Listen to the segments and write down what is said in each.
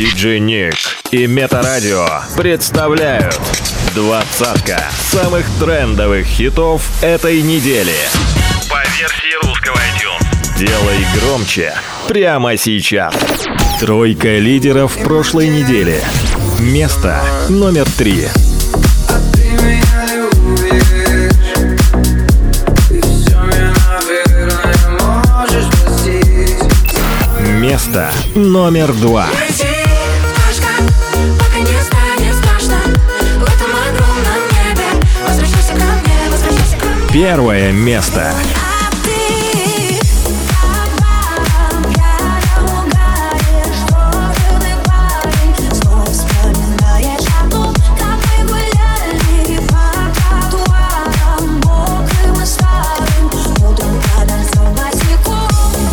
Диджей Ник и Метарадио представляют двадцатка самых трендовых хитов этой недели. По версии русского iTunes. Делай громче прямо сейчас. Тройка лидеров прошлой недели. Место номер три. Место номер два. первое место.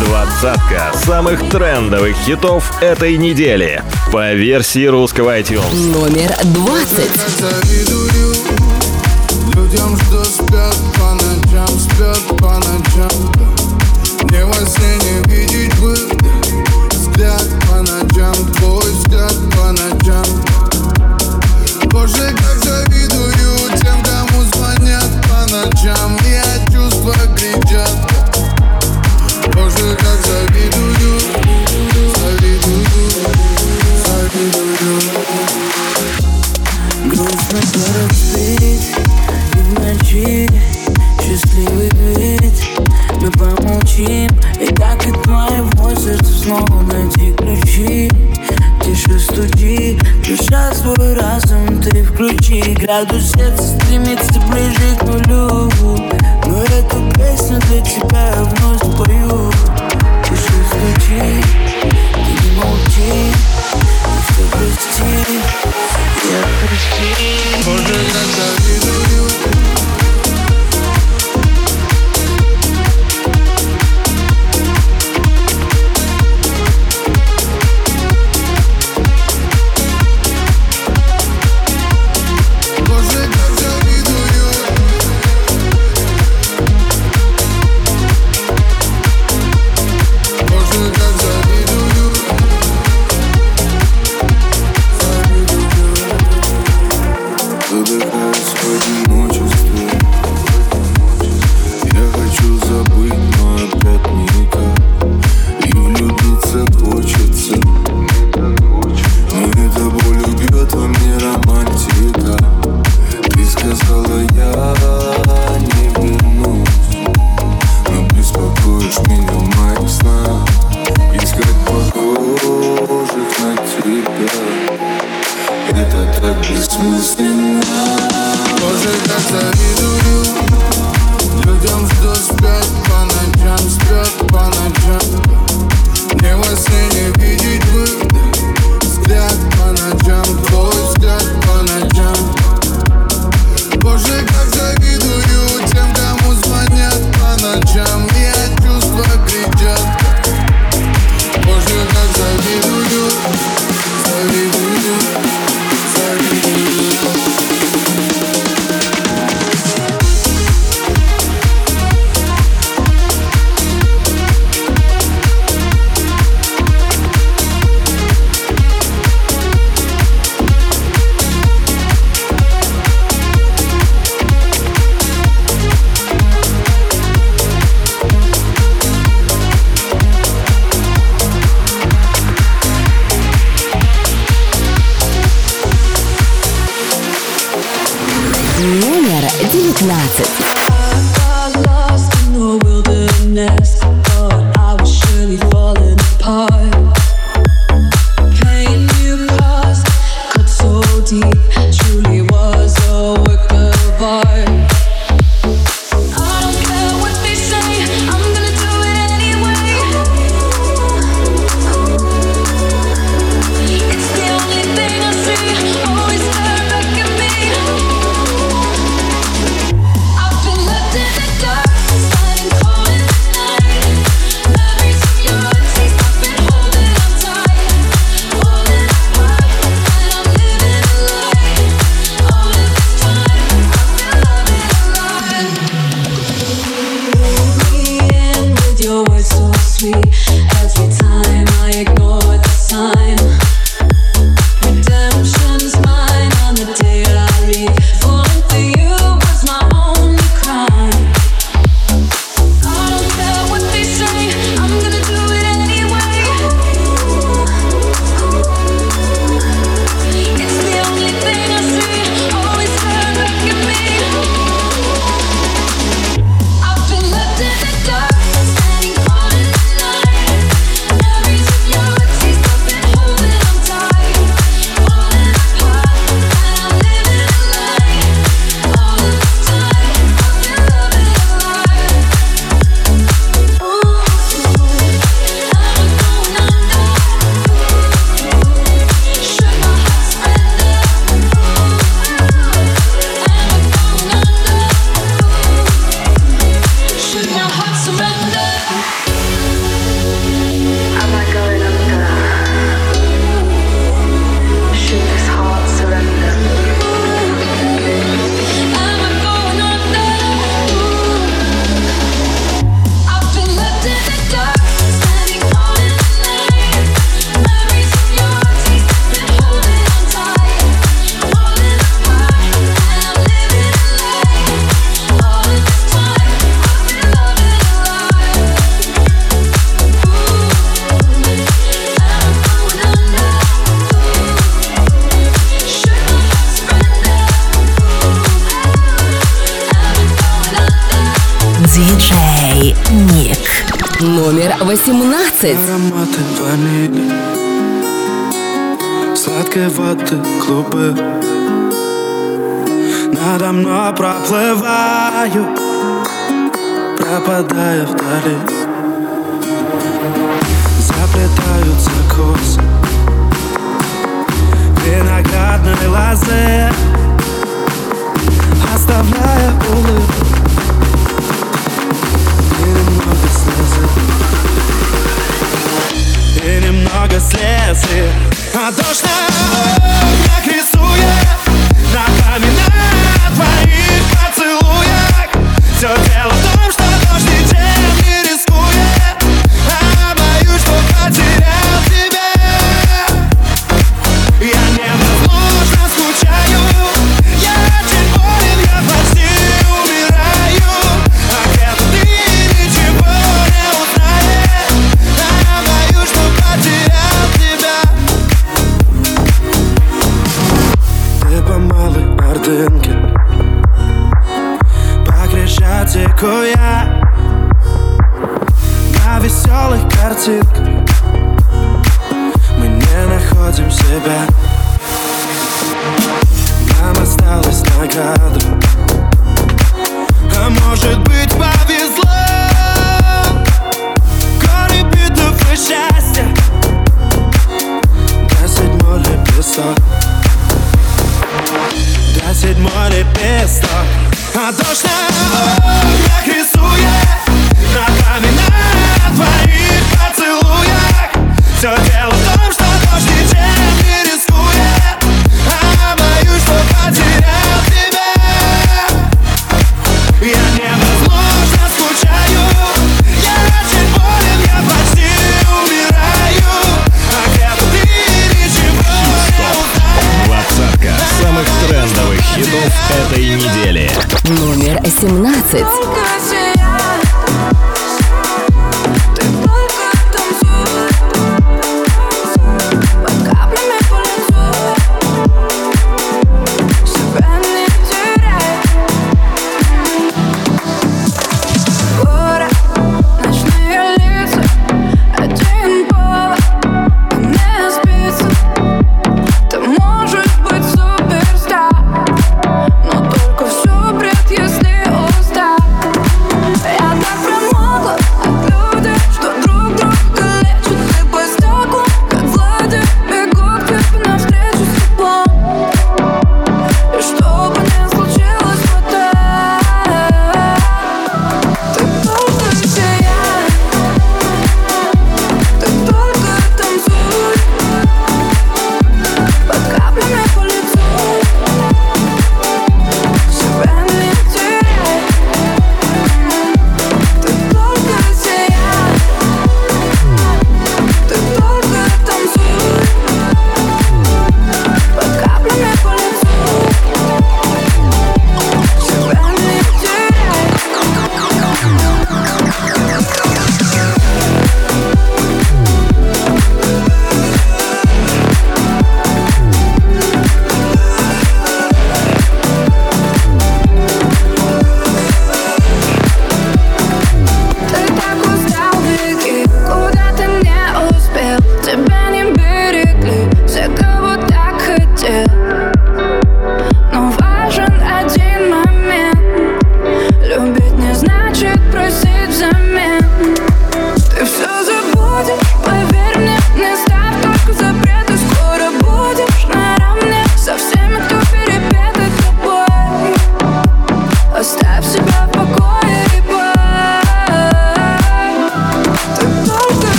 двадцатка самых трендовых хитов этой недели по версии русского iTunes. Номер двадцать. Людям, что спят, вперед по ночам Не во сне, не ключи Градус сердца стремится ближе к нулю. Но эту песню для тебя я вновь спою. Тише включи, ты не молчи и все прости, я прости. Боже, я завидую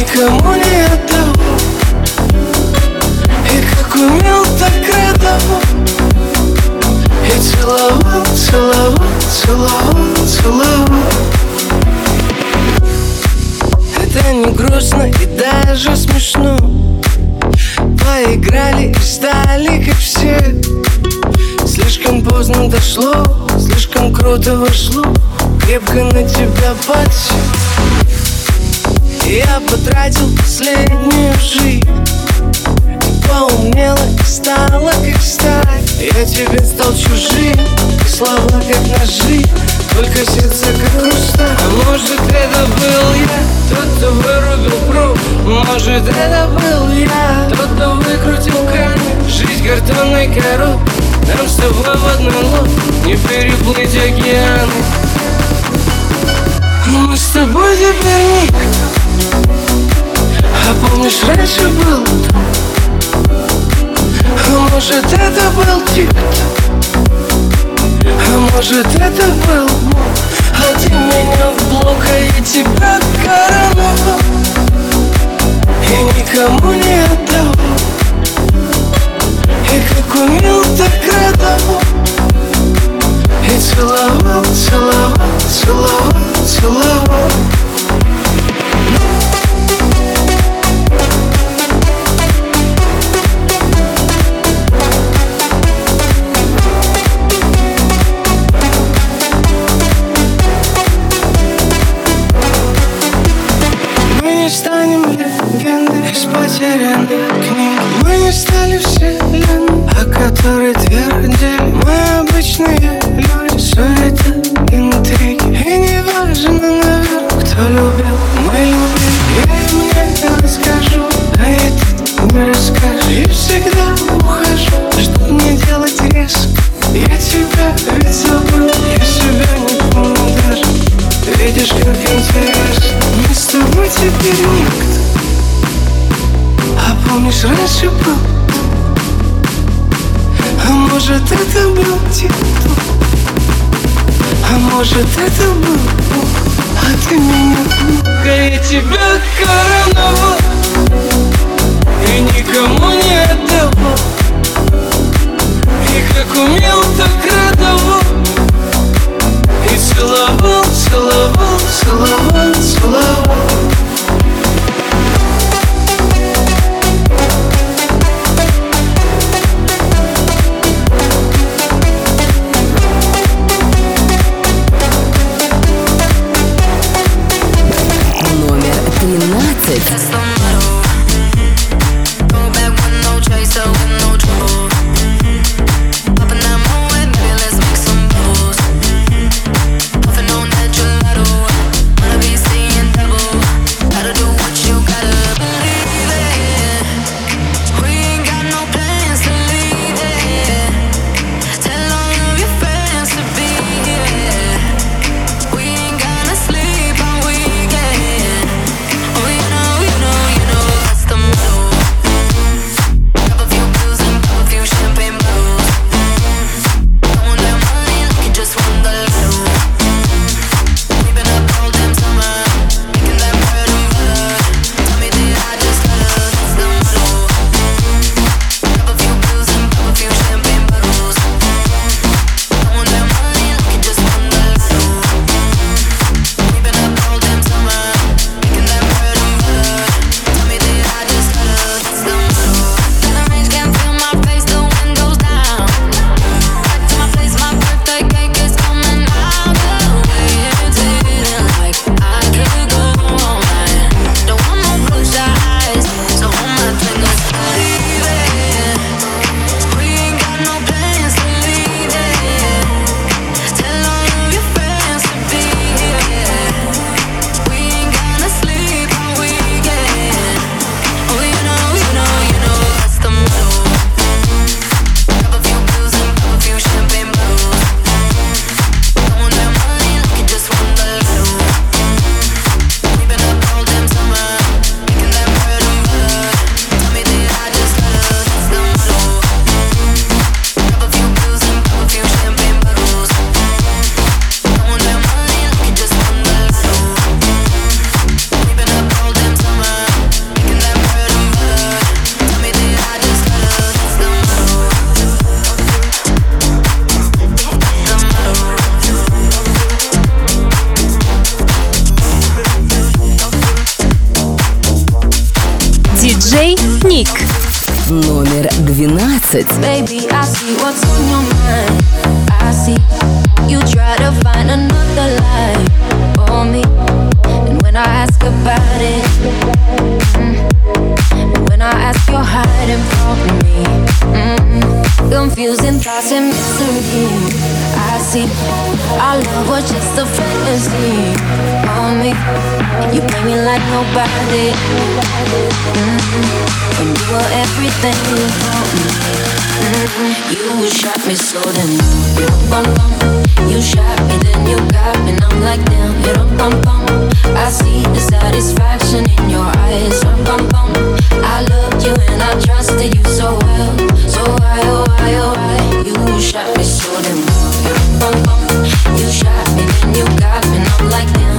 никому не отдавал И как умел, так радовал И целовал, целовал, целовал, целовал. Это не грустно и даже смешно. Поиграли и стали как все. Слишком поздно дошло, слишком круто вошло. Крепко на тебя подсел Я потратил последнюю жизнь. Поумнела и стала как сталь. Я тебе стал чужим, и слова как ножи. Только сердце как хрусталь А может это был я, тот, кто вырубил пруд Может это был я, тот, кто выкрутил камень. Жизнь картонной коробкой. Нам с тобой в одной лодке Не переплыть океаны. Мы с тобой теперь никто А помнишь, раньше был? А может это был тик-ток А может это был А ты меня в блок, а я тебя короновал И никому не отдавал И как умел, так радовал И целовал, целовал, целовал, целовал легендой из потерянных книг Мы не стали вселенной, and mystery. I see our love was just a fantasy for me. You play me like nobody. Mm, when you were everything for me. Mm, you shot me so then you bum bum. You shot me then you got me. And I'm like damn, you bum bum. I see the satisfaction in your eyes. Bum bum bum. I loved you and I trusted you so well. So why oh why oh why you shot me so you bum bum. You shot me then you got me. And I'm like damn,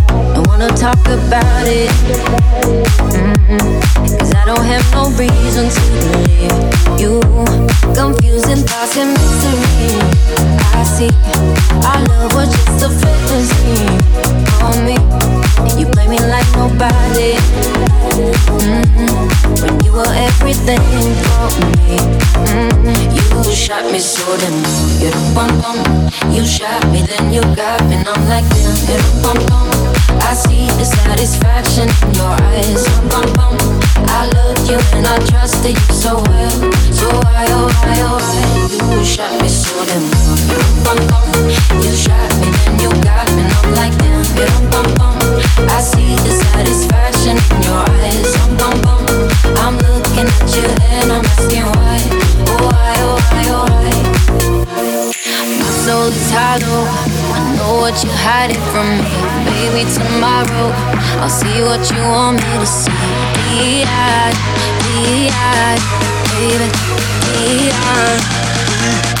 Wanna talk about it. Mm-mm. Cause I don't have no reason to believe you. Confusing thoughts and mystery. I see. Our love was just a fantasy on me. You play me like nobody. Mm-hmm. When you were everything for me. Mm-hmm. You shot me so then you don't bum bum. You shot me then you got me. And I'm like damn, you bum bum. I see the satisfaction in your eyes. I you and I trusted you so well. So why oh why oh why you shot me so you shot me then you got me. And like. I see the satisfaction in your eyes. I'm looking at you and I'm asking why, oh why, oh why, oh why. What you're hiding from me. Maybe tomorrow I'll see what you want me to see. Be-eyed, be-eyed, baby, be-eyed.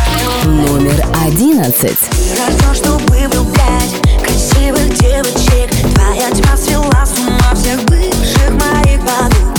Номер 11. Рожден, чтобы влюблять красивых девочек Твоя тьма свела с ума всех бывших моих подруг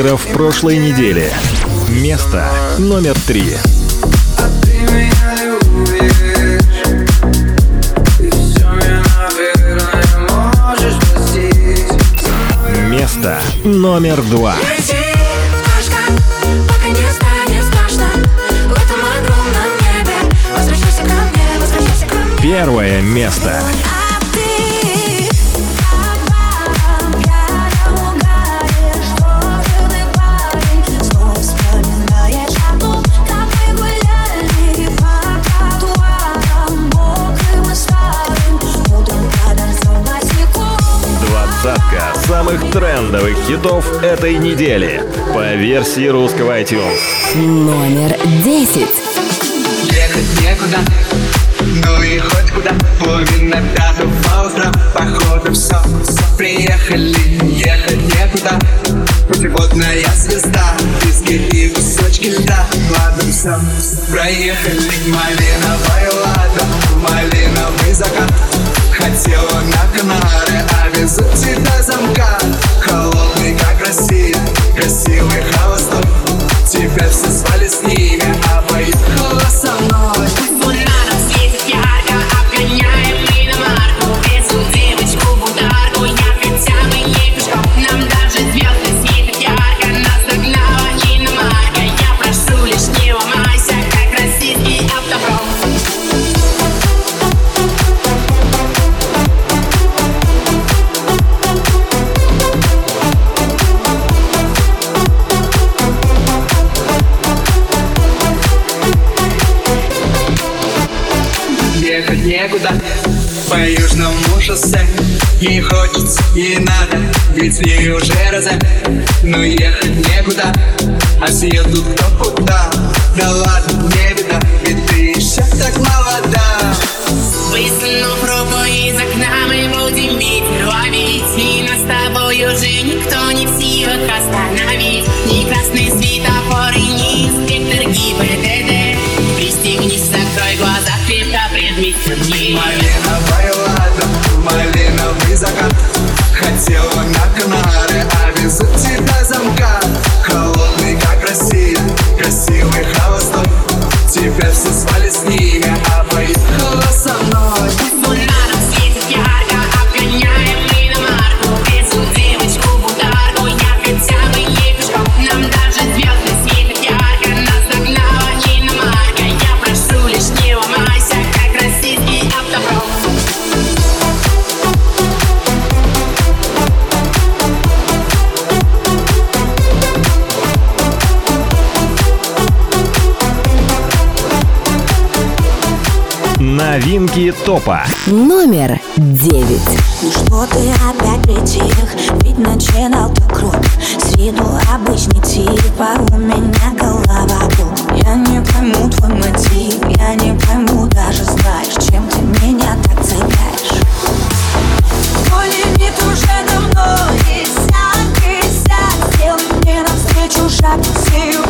лидеров прошлой недели. Место номер три. Ты меня любишь И все хитов этой недели. По версии русского iTunes. Номер 10. Ехать некуда, ну и хоть куда. Половина пятого утра, походу все Приехали, ехать некуда. Путеводная звезда, диски и кусочки льда. Ладно, все, проехали. Малиновая лада, малиновый закат Хотела на Канары, а везу тебя замка. Холодный, как Россия, красивый холостой Теперь все спали с ними, а поехала со ей надо, ведь с ней уже розе Но ехать некуда, а съедут кто куда? Да ладно, не беда, ведь ты еще так молода. Высунув руку из окна, мы будем ветер ловить. И нас с тобой уже никто не в силах остановить. Ни красный светофор и ни инспектор ГИБДД. Пристегнись, закрой глаза, крепко мне Малиновая лада, малиновый закат Хотела на Канары, а везу тебя замка. Холодный, как Россия, красивый холостой Теперь все спали с ними, а поехала Новинки топа. Номер 9. Ну что ты опять притих? Ведь начинал ты круто С виду обычный тип, а у меня голова круг Я не пойму твой мотив Я не пойму, даже знаешь Чем ты меня так цепляешь Твой лимит уже давно И сядь, и сядь Сделай мне навстречу шаг Всего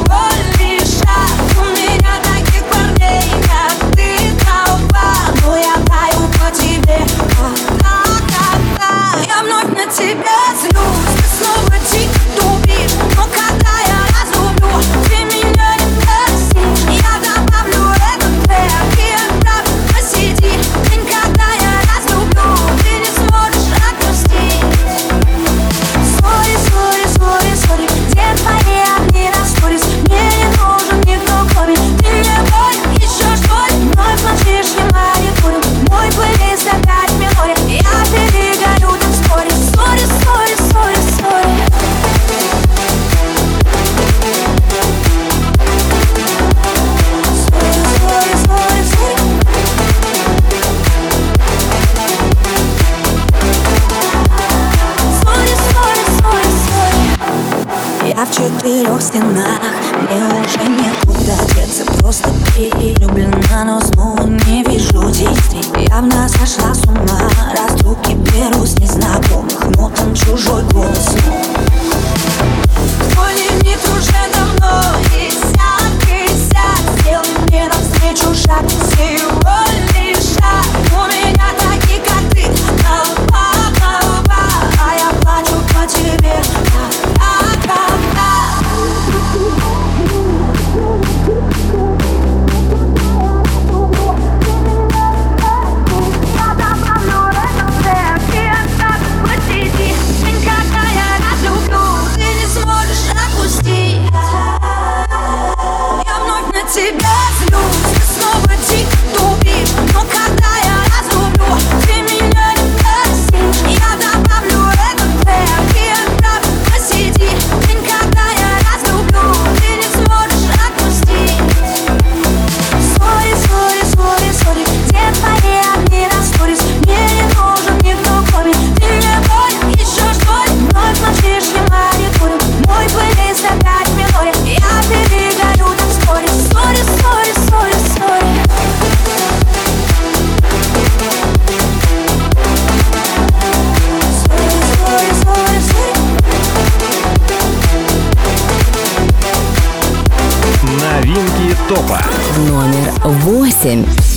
Европа. Номер восемь.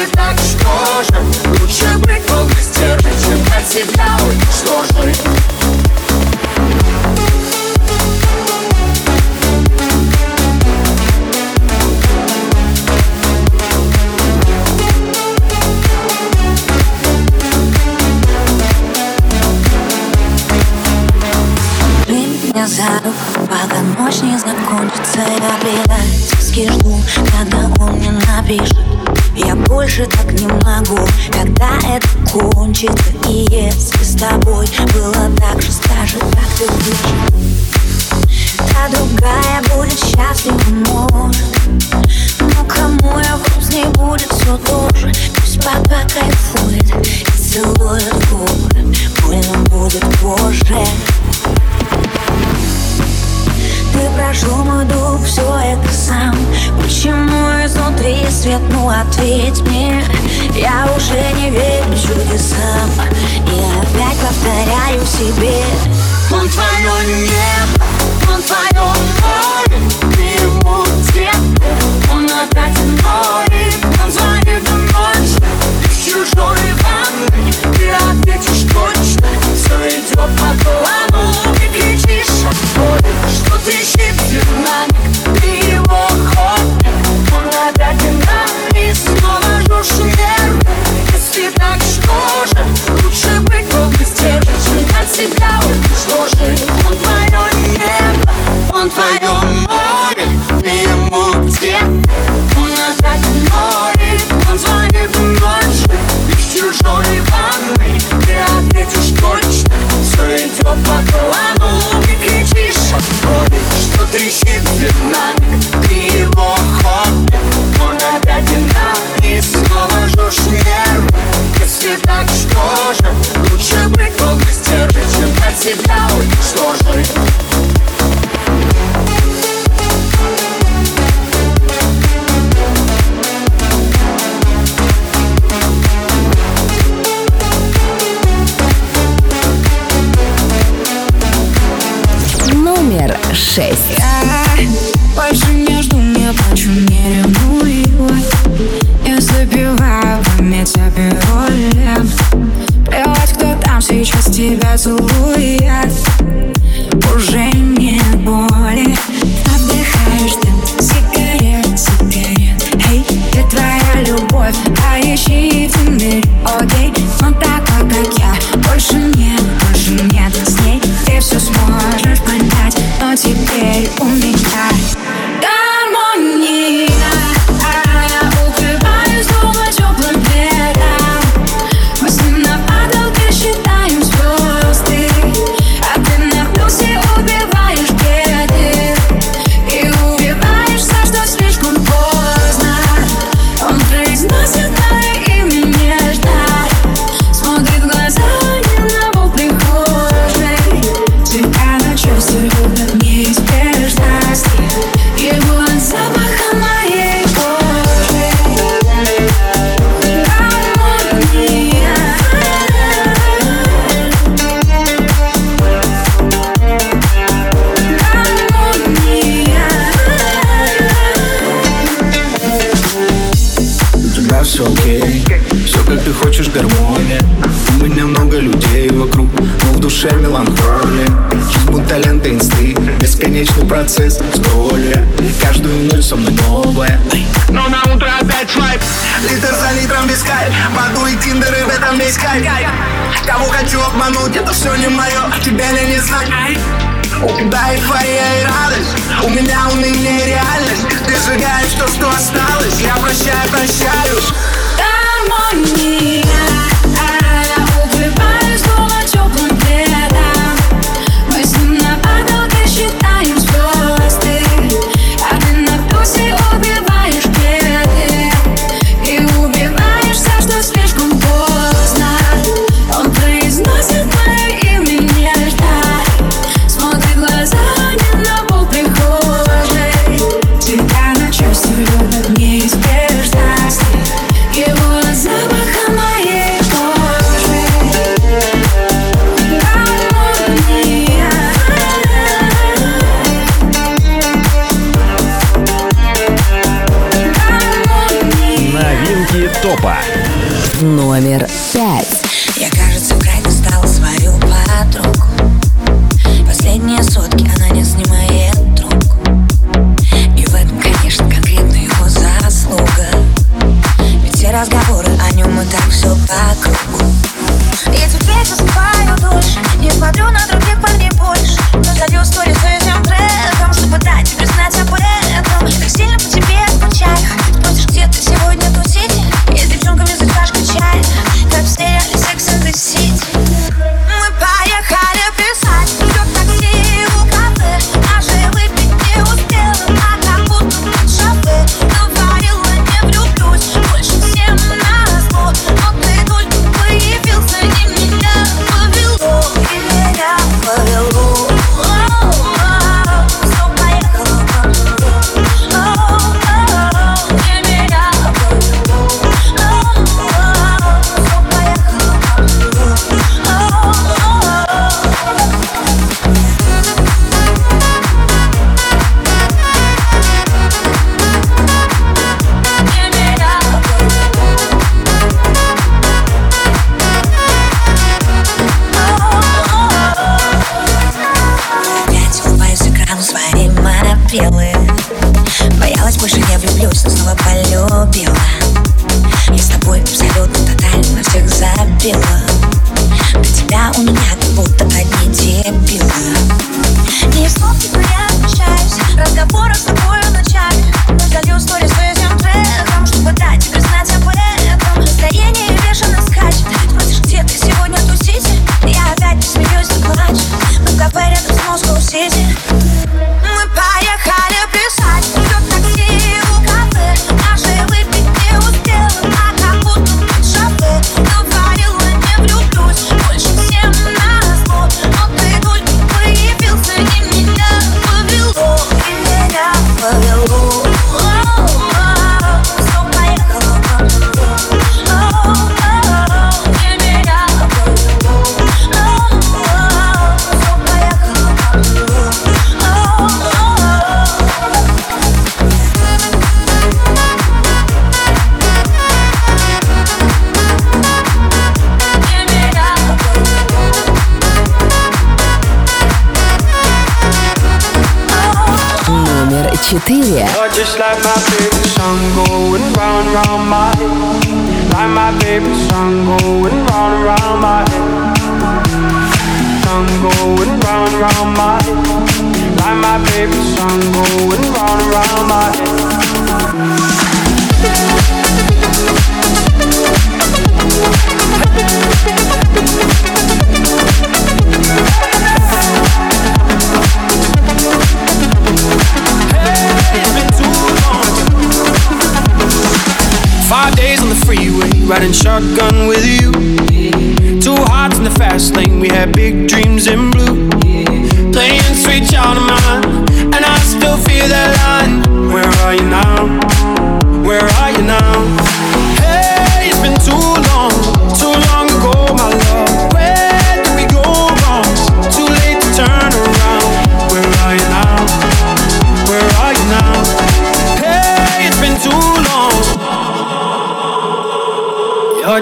всегда ничтожен Лучше быть в долгостерпен, чем как всегда уничтожен меня за руку, пока ночь не закончится Я предательски жду, когда он мне напишет. Я больше так не могу, когда это кончится И если с тобой было так же, скажи, как ты будешь Та другая будет счастлива, может. Но кому я вру, с ней будет все тоже. Пусть папа кайфует и целует губы. Больно будет позже ты прошел мой дух, все это сам. Почему изнутри свет, ну ответь мне. Я уже не верю чудесам И опять повторяю себе. Он твое небо номер пять. My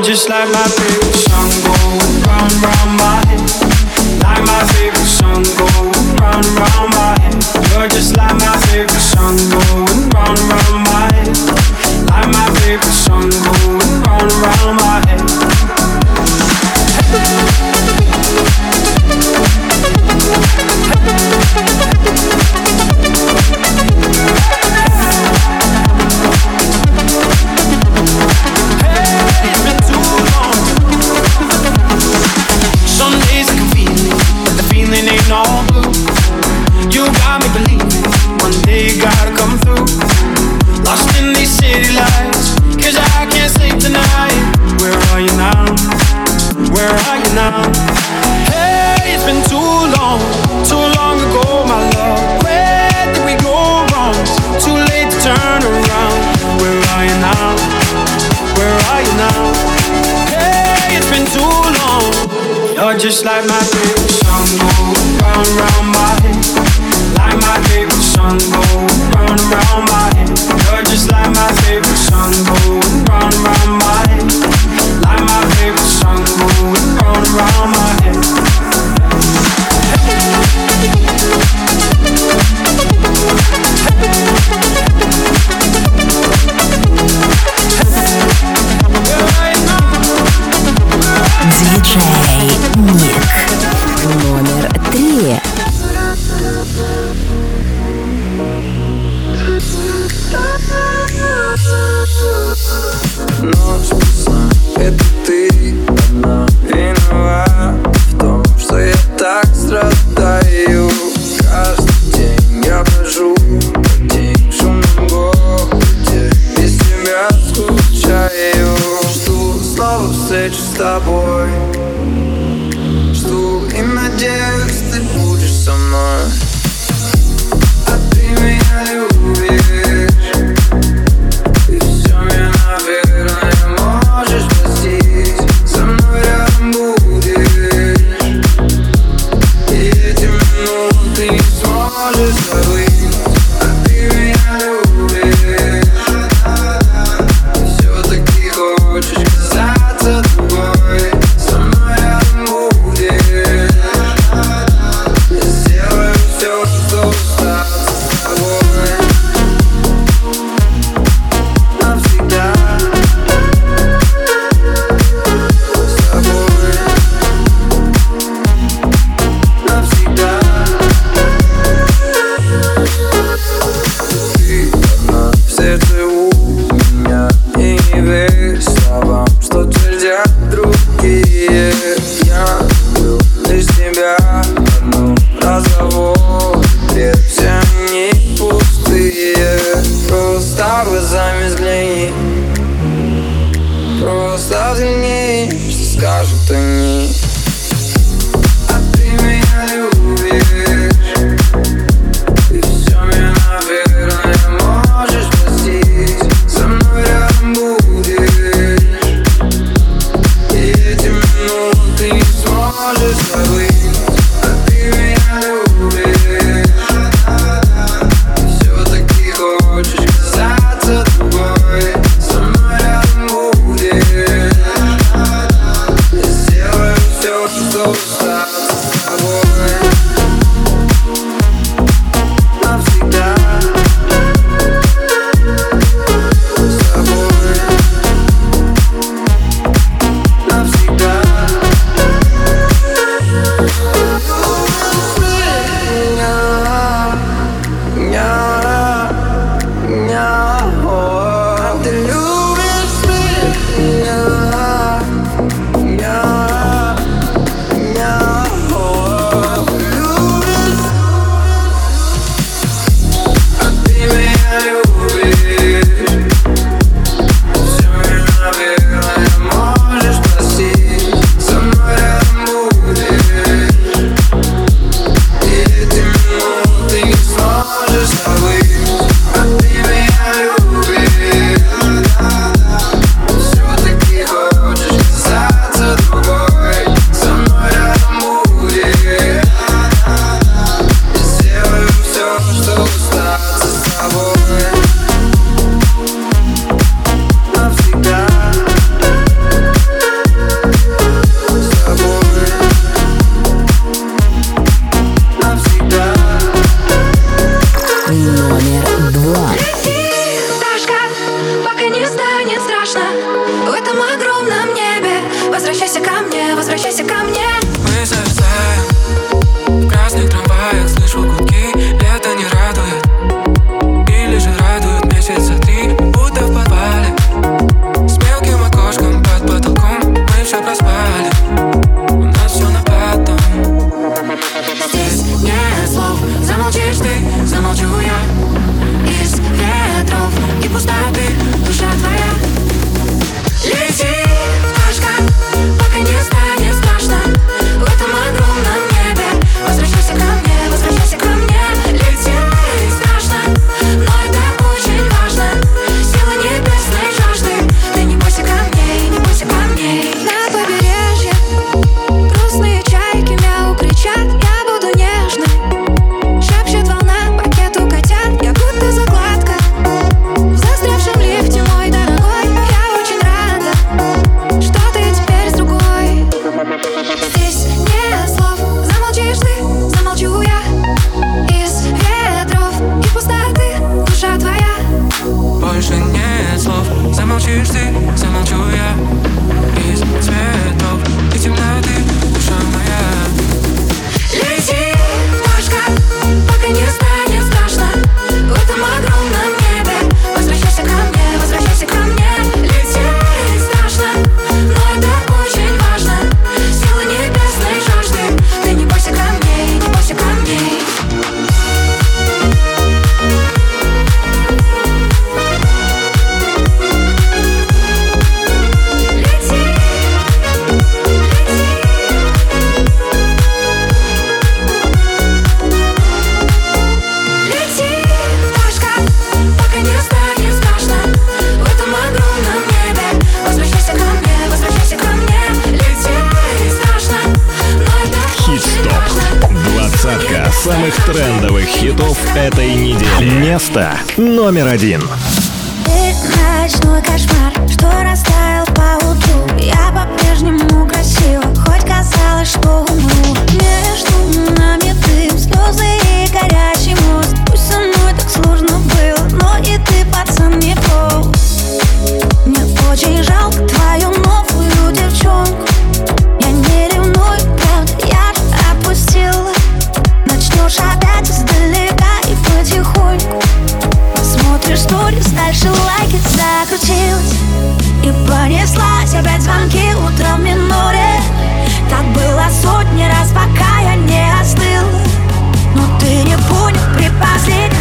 just like my favorite like my страшно В этом огромном небе. Возвращайся ко мне, возвращайся ко мне. Мы зависаем в красных травмах Место номер один. Ты ночной кошмар, что растаял по утру. Я по-прежнему красива, хоть казалось, что умру. Между Юрий дальше лайки закрутилась И понеслась опять звонки утром минуре Так было сотни раз, пока я не остыл. Но ты не понял при последнем